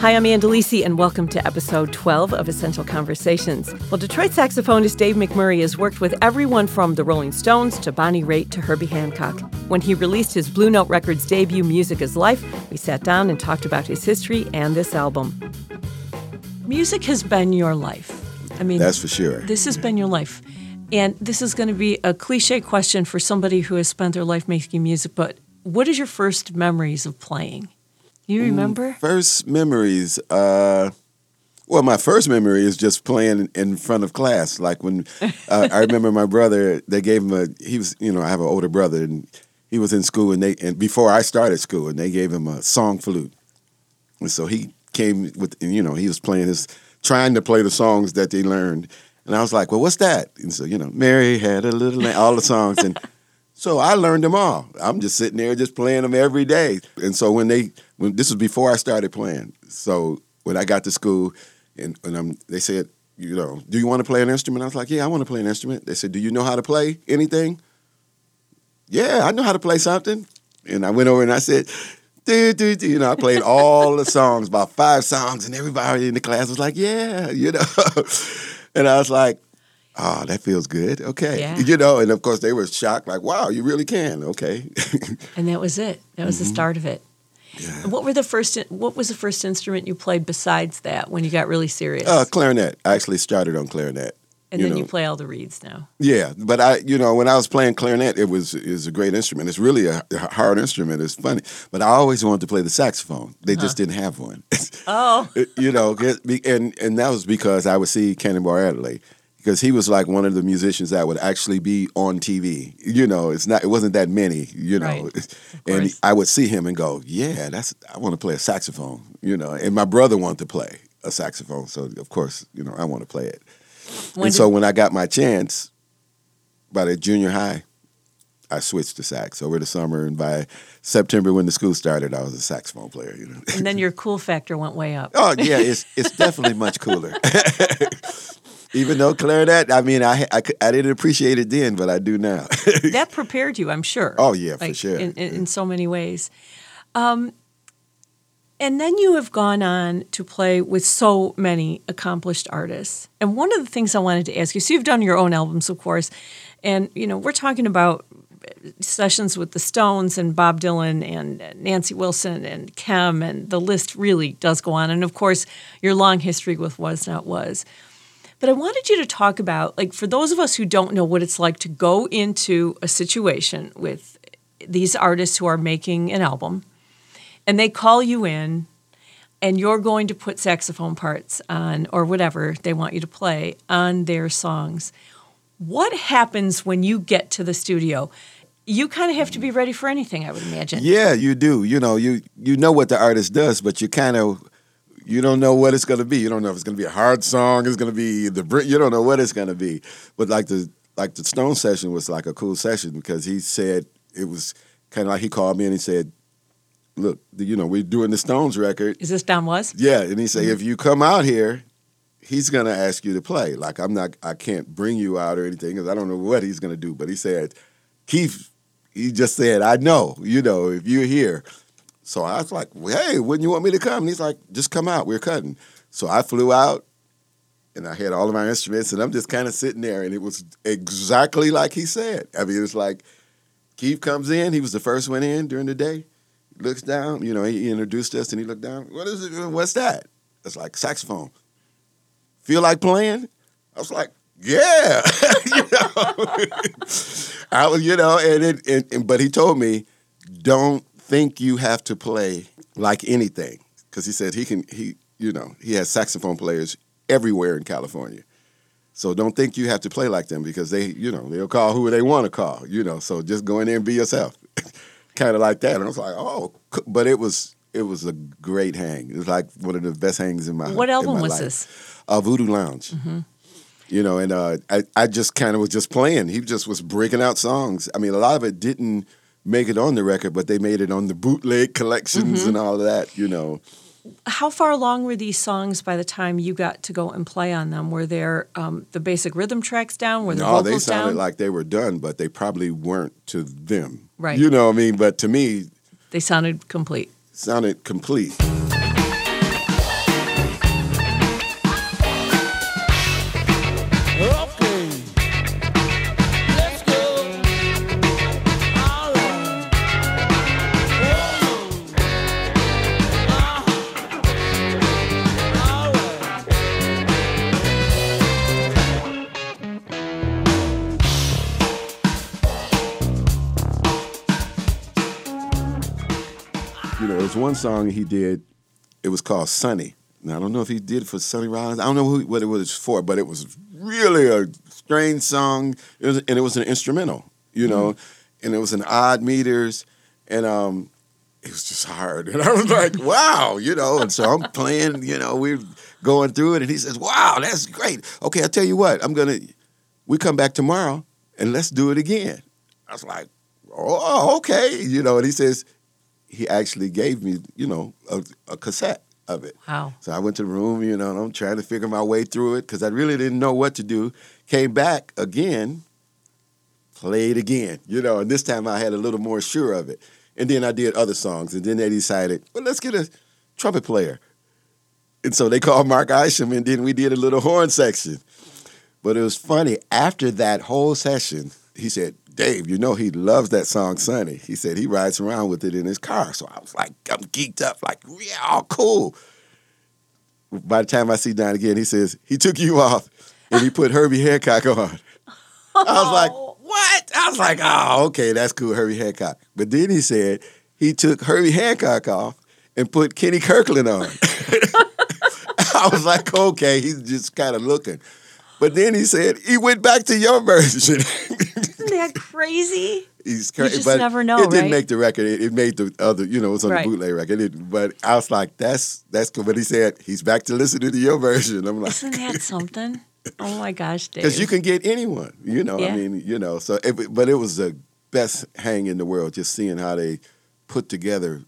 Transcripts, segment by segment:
Hi, I'm Ann DeLisi, and welcome to episode 12 of Essential Conversations. Well, Detroit saxophonist Dave McMurray has worked with everyone from the Rolling Stones to Bonnie Raitt to Herbie Hancock. When he released his Blue Note Records debut, Music is Life, we sat down and talked about his history and this album. Music has been your life. I mean, that's for sure. This has been your life. And this is going to be a cliche question for somebody who has spent their life making music, but what is your first memories of playing? You remember? First memories. Uh, well, my first memory is just playing in front of class. Like when uh, I remember my brother, they gave him a. He was, you know, I have an older brother, and he was in school, and they and before I started school, and they gave him a song flute, and so he came with, and, you know, he was playing his, trying to play the songs that they learned, and I was like, well, what's that? And so you know, Mary had a little, all the songs, and so I learned them all. I'm just sitting there just playing them every day. And so when they, when this was before I started playing. So when I got to school, and, and I'm, they said, you know, do you want to play an instrument? I was like, yeah, I want to play an instrument. They said, do you know how to play anything? Yeah, I know how to play something. And I went over and I said, do, do, do. You know, I played all the songs, about five songs, and everybody in the class was like, yeah, you know. and I was like, oh, that feels good. Okay. Yeah. You know, and of course they were shocked, like, wow, you really can. Okay. and that was it. That was mm-hmm. the start of it. Yeah. What were the first? What was the first instrument you played besides that when you got really serious? Uh, clarinet. I actually started on clarinet. And you then know. you play all the reeds now. Yeah, but I, you know, when I was playing clarinet, it was is a great instrument. It's really a hard instrument. It's funny, but I always wanted to play the saxophone. They huh. just didn't have one. oh, you know, and and that was because I would see Cannonball Adderley, because he was like one of the musicians that would actually be on TV. You know, it's not it wasn't that many, you know. Right. And I would see him and go, "Yeah, that's I want to play a saxophone." You know, and my brother wanted to play a saxophone, so of course, you know, I want to play it. When and did- so when I got my chance by the junior high, I switched to sax over the summer, and by September when the school started, I was a saxophone player. You know, and then your cool factor went way up. oh yeah, it's it's definitely much cooler. Even though clarinet, I mean, I, I, I didn't appreciate it then, but I do now. that prepared you, I'm sure. Oh yeah, like, for sure. In, in, in, so many ways. Um, and then you have gone on to play with so many accomplished artists. And one of the things I wanted to ask you, so you've done your own albums, of course, and you know we're talking about sessions with the Stones and Bob Dylan and Nancy Wilson and Kem, and the list really does go on. And of course, your long history with Was Not Was. But I wanted you to talk about, like, for those of us who don't know what it's like to go into a situation with these artists who are making an album and they call you in and you're going to put saxophone parts on or whatever they want you to play on their songs. What happens when you get to the studio? You kind of have to be ready for anything, I would imagine. Yeah, you do. You know, you you know what the artist does, but you kind of you don't know what it's going to be. You don't know if it's going to be a hard song. It's going to be the Brit. You don't know what it's going to be. But like the like the Stone session was like a cool session because he said it was kind of like he called me and he said, "Look, you know, we're doing the Stones record." Is this Don Was? Yeah, and he said, mm-hmm. "If you come out here." He's gonna ask you to play. Like I'm not, I can't bring you out or anything because I don't know what he's gonna do. But he said, Keith, he just said, I know, you know, if you're here, so I was like, hey, wouldn't you want me to come? And he's like, just come out. We're cutting. So I flew out and I had all of my instruments and I'm just kind of sitting there and it was exactly like he said. I mean, it was like Keith comes in. He was the first one in during the day. He looks down, you know, he introduced us and he looked down. What is it? What's that? It's like saxophone. Feel like playing? I was like, yeah, you know, I was, you know, and it, and, but he told me, don't think you have to play like anything because he said he can he you know he has saxophone players everywhere in California. So don't think you have to play like them because they you know they'll call who they want to call you know. So just go in there and be yourself, kind of like that. And I was like, oh, but it was it was a great hang. It was like one of the best hangs in my. What album my was life. this? Uh, Voodoo Lounge. Mm-hmm. You know, and uh, I I just kind of was just playing. He just was breaking out songs. I mean, a lot of it didn't make it on the record, but they made it on the bootleg collections mm-hmm. and all of that, you know. How far along were these songs by the time you got to go and play on them? Were there um, the basic rhythm tracks down? Were the no, vocals they sounded down? like they were done, but they probably weren't to them. Right. You know what I mean? But to me, they sounded complete. Sounded complete. One song he did. It was called Sunny. Now I don't know if he did it for Sonny Rollins. I don't know who, what it was for, but it was really a strange song. It was, and it was an instrumental. You know, and it was in odd meters, and um, it was just hard. And I was like, wow, you know. And so I'm playing. You know, we're going through it, and he says, wow, that's great. Okay, I'll tell you what. I'm gonna. We come back tomorrow, and let's do it again. I was like, oh, okay, you know. And he says he actually gave me, you know, a, a cassette of it. Wow. So I went to the room, you know, and I'm trying to figure my way through it because I really didn't know what to do. Came back again, played again, you know, and this time I had a little more sure of it. And then I did other songs, and then they decided, well, let's get a trumpet player. And so they called Mark Isham, and then we did a little horn section. But it was funny. After that whole session, he said, Dave, you know he loves that song Sunny. He said he rides around with it in his car. So I was like, I'm geeked up, like, yeah, all cool. By the time I see Don again, he says, he took you off and he put Herbie Hancock on. I was like, what? I was like, oh, okay, that's cool, Herbie Hancock. But then he said he took Herbie Hancock off and put Kenny Kirkland on. I was like, okay, he's just kind of looking. But then he said he went back to your version. Isn't that crazy? He's You crazy. just but never know, It didn't make the record. It, it made the other, you know, it was on Right. the bootleg record. It, but I was like, that's that's cool. But he said he's back to listening to your version. I'm like, Isn't that something? Oh my gosh, Dave. because you can get anyone, you know. Yeah. I mean, you know. So, it, but it was the best hang in the world, just seeing how they put together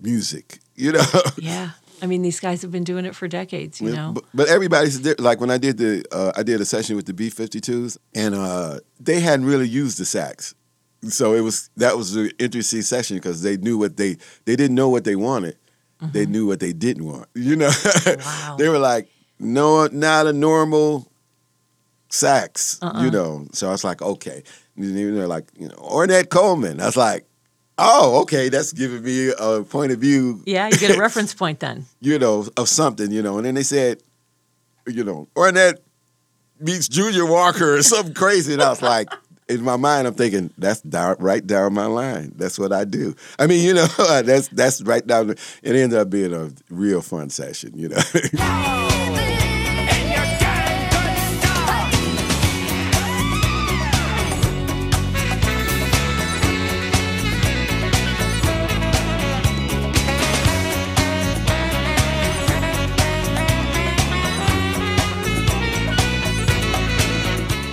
music, you know. Yeah. I mean, these guys have been doing it for decades, you know? But, but everybody's like when I did the uh, I did a session with the B52s, and uh, they hadn't really used the sax, so it was that was an interesting session because they knew what they they didn't know what they wanted, they knew what they didn't want. You know, Wow. they were like, no, not a normal sax. Uh-uh. You know, so I was like, okay, then they're like, you know, Ornette Coleman. I was like. Oh, okay. That's giving me a point of view yeah, you get a reference point then. you know, of something, you know. And then they said, you know, Ornette meets Junior Walker or something crazy. And I was like, in my mind, I'm thinking, that's down, right down my line. That's what I do. I mean, you know, that's that's right down. The, it ended up being a real fun session, you know.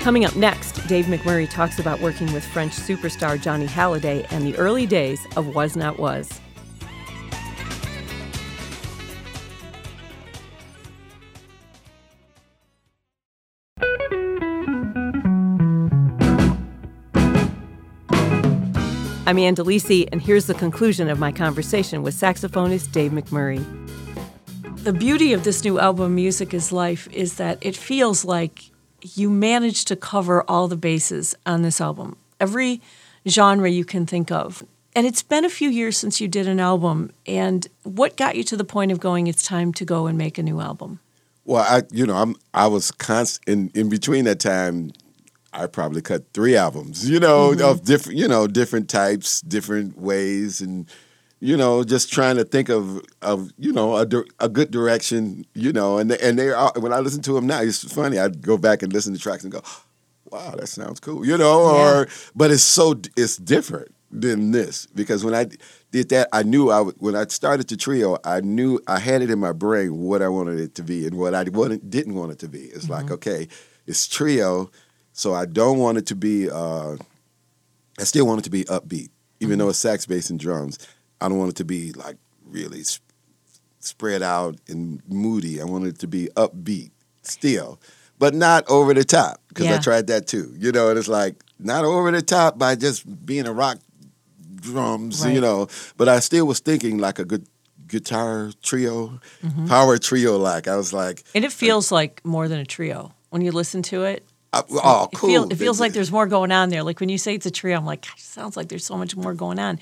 Coming up next, Dave McMurray talks about working with French superstar Johnny Hallyday and the early days of Was Not Was. I'm Ann DeLisi, and here's the conclusion of my conversation with saxophonist Dave McMurray. The beauty of this new album, Music is Life, is that it feels like you managed to cover all the bases on this album. Every genre you can think of. And it's been a few years since you did an album. And what got you to the point of going, it's time to go and make a new album? Well, I, you know, I'm I was constant in, in between that time. I probably cut three albums, you know, mm-hmm. of different, you know, different types, different ways, and you know, just trying to think of of you know a, a good direction, you know, and they, and they are when I listen to them now, it's funny. I go back and listen to tracks and go, wow, that sounds cool, you know, or but it's so it's different than this because when I did that, I knew I would, when I started the trio, I knew I had it in my brain what I wanted it to be and what I wanted, didn't want it to be. It's like okay, it's trio, so I don't want it to be. Uh, I still want it to be upbeat, even though it's sax, bass, and drums. I don't want it to be like really sp- spread out and moody. I want it to be upbeat still, but not over the top because I tried that too. You know, and it's like not over the top by just being a rock drums, Right. you know. But I still was thinking like a good guitar trio, Mm-hmm. power trio. Like I was like, And it feels like more than a trio. When you listen to it, I, oh, it, cool. feel, it feels like there's more going on there. Like when you say it's a trio, I'm like, gosh, sounds like there's so much more going on.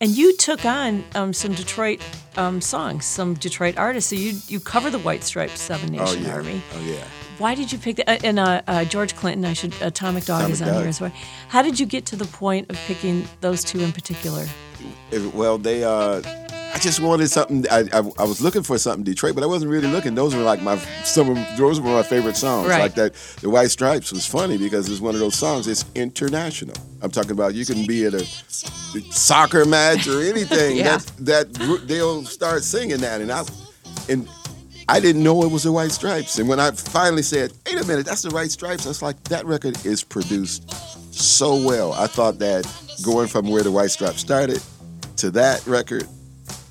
And you took on um, some Detroit um, songs, some Detroit artists. So you you cover the White Stripes, Seven Oh Nation yeah, Army. oh yeah. Why did you pick that? Uh, and uh, uh, George Clinton, I should. Atomic Dog Atomic is on Dog. here as well. How did you get to the point of picking those two in particular? Well, they uh, I just wanted something. I, I, I was looking for something Detroit, but I wasn't really looking. Those were like my some of those were my favorite songs. Right. Like that, the White Stripes was funny because it's one of those songs. It's international. I'm talking about you can be at a soccer match or anything Yeah. that that they'll start singing that, and I and I didn't know it was the White Stripes. And when I finally said, "Wait a minute, that's the White Stripes," I was like, "That record is produced so well." I thought that going from where the White Stripes started to that record,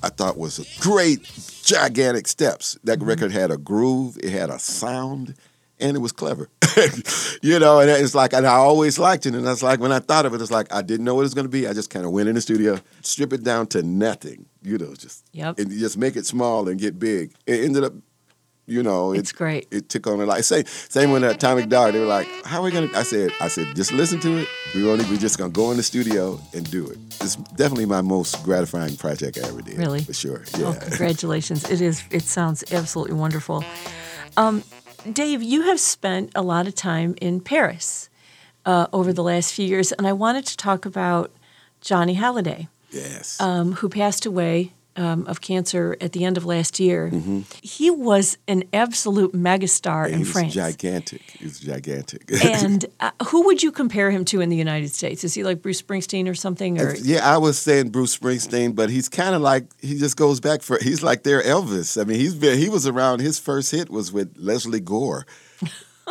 I thought was a great, gigantic steps. That mm-hmm. record had a groove, it had a sound, and it was clever. you know, and it's like, and I always liked it. And that's like when I thought of it, it's like I didn't know what it was going to be. I just kind of went in the studio, strip it down to nothing. You know, just Yep. and just make it small and get big. It ended up, you know, it, It's great. It took on a like same same when Atomic Dog. They were like, "How are we gonna?" I said, "I said just listen to it. We only we just gonna go in the studio and do it." It's definitely my most gratifying project I ever did. Really? for sure. Oh, Yeah. congratulations. It is it sounds absolutely wonderful. Um, Dave, you have spent a lot of time in Paris uh, over the last few years, and I wanted to talk about Johnny Hallyday, yes. um, who passed away um, of cancer at the end of last year. He was an absolute megastar he in France. gigantic. He was gigantic. and uh, who would you compare him to in the United States? Is he like Bruce Springsteen or something? Or Yeah, I was saying Bruce Springsteen, but he's kind of like he just goes back for he's like their Elvis. I mean, he's been he was around. His first hit was with Lesley Gore.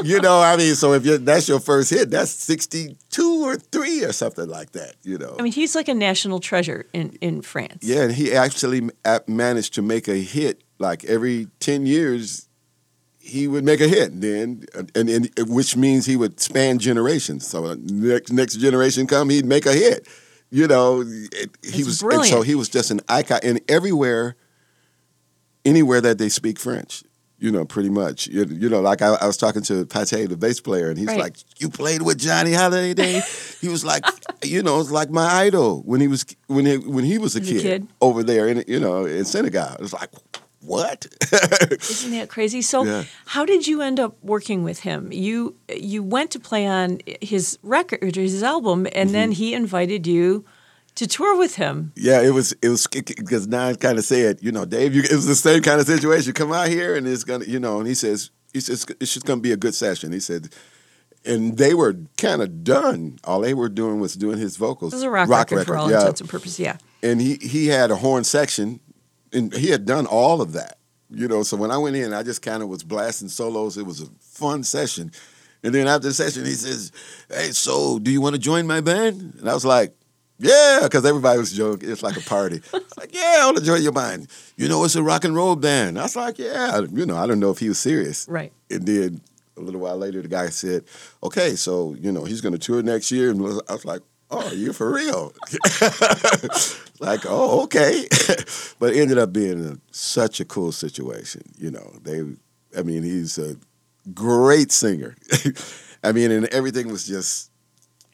You know, I mean, so if that's your first hit, that's sixty two or three or something like that. You know. I mean, he's like a national treasure in in France. yeah, and he actually managed to make a hit like every ten years. He would make a hit, then, and, and which means he would span generations. So uh, next next generation come, he'd make a hit. You know, it, he was and so he was just an icon. And everywhere, anywhere that they speak French, you know, pretty much. You, you know, like I, I was talking to Pate, the bass player, and he's Right. like, "You played with Johnny Hallyday." Dave?" he was like, "You know, it's like my idol when he was when he when he was a As a kid, kid. over there in you know in Senegal." It was like, "What?" Isn't that crazy? So, Yeah. how did you end up working with him? You you went to play on his record, his album, and Mm-hmm. then he invited you to tour with him. Yeah, it was it was because Nine kind of said, you know, Dave, you, it was the same kind of situation. Come out here and it's gonna, you know, and he says, he says it's just gonna be a good session. He said, and they were kind of done. All they were doing was doing his vocals. It was a rock, record, for all yeah. intents and purposes. Yeah. And he he had a horn section, and he had done all of that. You know, so when I went in, I just kind of was blasting solos. It was a fun session. And then after the session, he says, "Hey, so do you want to join my band?" And I was like, "Yeah," because everybody was joking. It's like a party. It's like, "Yeah, I want to join your band." You know, it's a rock and roll band. I was like, "Yeah." You know, I don't know if he was serious. Right. And then a little while later, the guy said, "Okay, so you know he's going to tour next year." And I was like, "Oh, you for real?" like, "Oh, okay." but it ended up being a, such a cool situation. You know, they. I mean, he's a great singer. I mean, and everything was just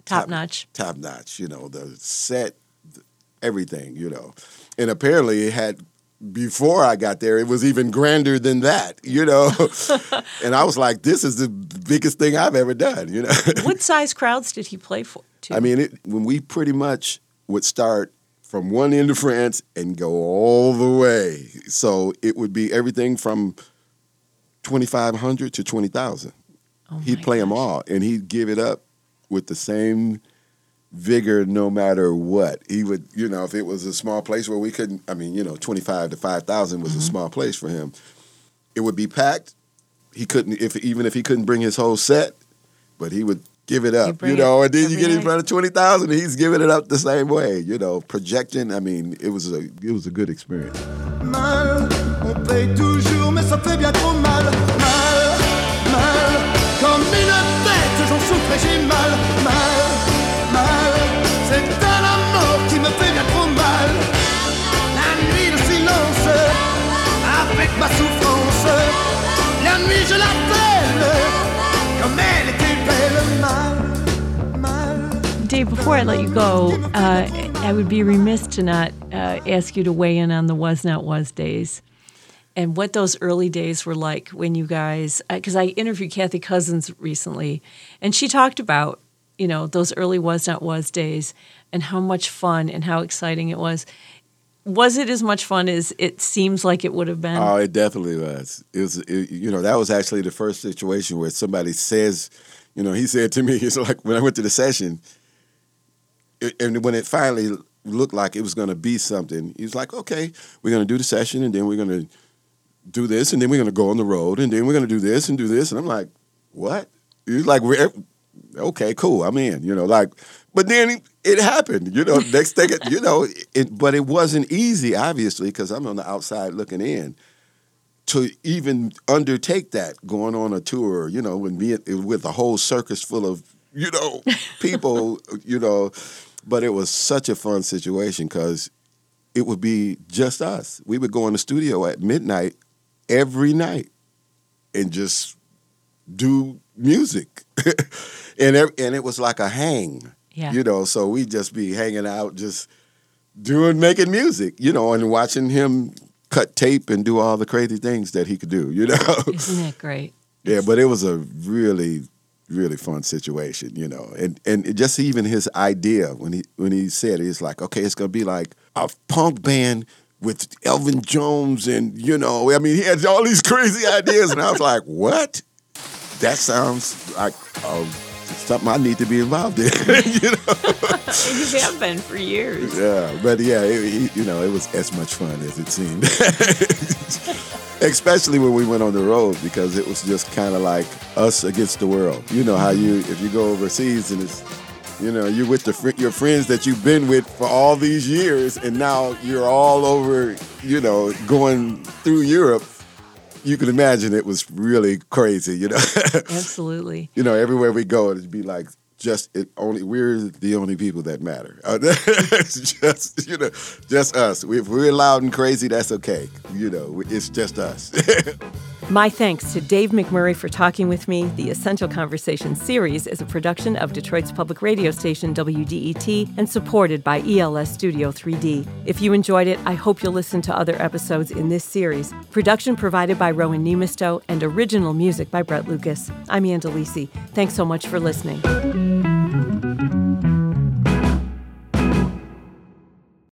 Top notch. top notch. You know, the set, everything. You know, and apparently it had. Before I got there, it was even grander than that, you know. and I was like, "This is the biggest thing I've ever done," you know. what size crowds did he play for? To? I mean, it, when we pretty much would start from one end of France and go all the way, so it would be everything from twenty five hundred to twenty thousand. Oh he'd play them all, and he'd give it up with the same vigor, no matter what. He would, you know, if it was a small place where we couldn't, I mean, you know, twenty five to five thousand was a mm-hmm. small place for him. It would be packed. He couldn't, if even if he couldn't bring his whole set, but he would give it up, bring you know. it And then you get in front of twenty thousand, and he's giving it up the same way, you know, projecting. I mean, it was a it was a good experience. Mal, j'ai mal. Mal, mal, c'est un amour qui me fait bien trop mal. La nuit, le silence, avec ma souffrance. La nuit, je l'appelle, comme elle était belle. Mal, mal. Dave, before I let you go, uh, I would be remiss to not uh, ask you to weigh in on the was not was days and what those early days were like when you guys. Uh, because I interviewed Kathy Kosins recently, and she talked about you know those early was not was days and how much fun and how exciting it was. was it as much fun as it seems like it would have been? Oh, it definitely was. It was, it, you know, that was actually the first situation where somebody says, you know, he said to me, he's like, when I went to the session, it, and when it finally looked like it was going to be something, he was like, okay, we're going to do the session, and then we're going to do this, and then we're going to go on the road, and then we're going to do this and do this, and I'm like, what? He's like, we're eh, okay, cool, I'm in, you know, like, but then it happened, you know, next thing, you know, it, but it wasn't easy, obviously, because I'm on the outside looking in to even undertake that going on a tour, you know, when me with a whole circus full of, you know, people, you know, but it was such a fun situation because it would be just us. We would go in the studio at midnight every night and just do music. and and it was like a hang. Yeah. You know, so we'd just be hanging out just doing making music, you know, and watching him cut tape and do all the crazy things that he could do, you know. Isn't that great? yeah, but it was a really really fun situation, you know. And and just even his idea when he when he said it, he's like, okay, it's gonna be like a punk band with Elvin Jones and you know, I mean, he had all these crazy ideas, and I was like, what? That sounds like uh, something I need to be involved in. you know, you have been for years. Yeah, but yeah, it, you know, it was as much fun as it seemed. Especially when we went on the road because it was just kind of like us against the world. You know how you if you go overseas and it's you know you're with the your friends that you've been with for all these years and now you're all over you know going through Europe. You can imagine it was really crazy, you know. Absolutely. you know, everywhere we go, it'd be like just it only we're the only people that matter. It's just you know, just us. If we're loud and crazy, that's okay. You know, it's just us. My thanks to Dave McMurray for talking with me. The Essential Conversation series is a production of Detroit's public radio station WDET and supported by ELS Studio 3D. If you enjoyed it, I hope you'll listen to other episodes in this series. Production provided by Rowan Nemisto and original music by Brett Lucas. I'm Ann DeLisi. Thanks so much for listening.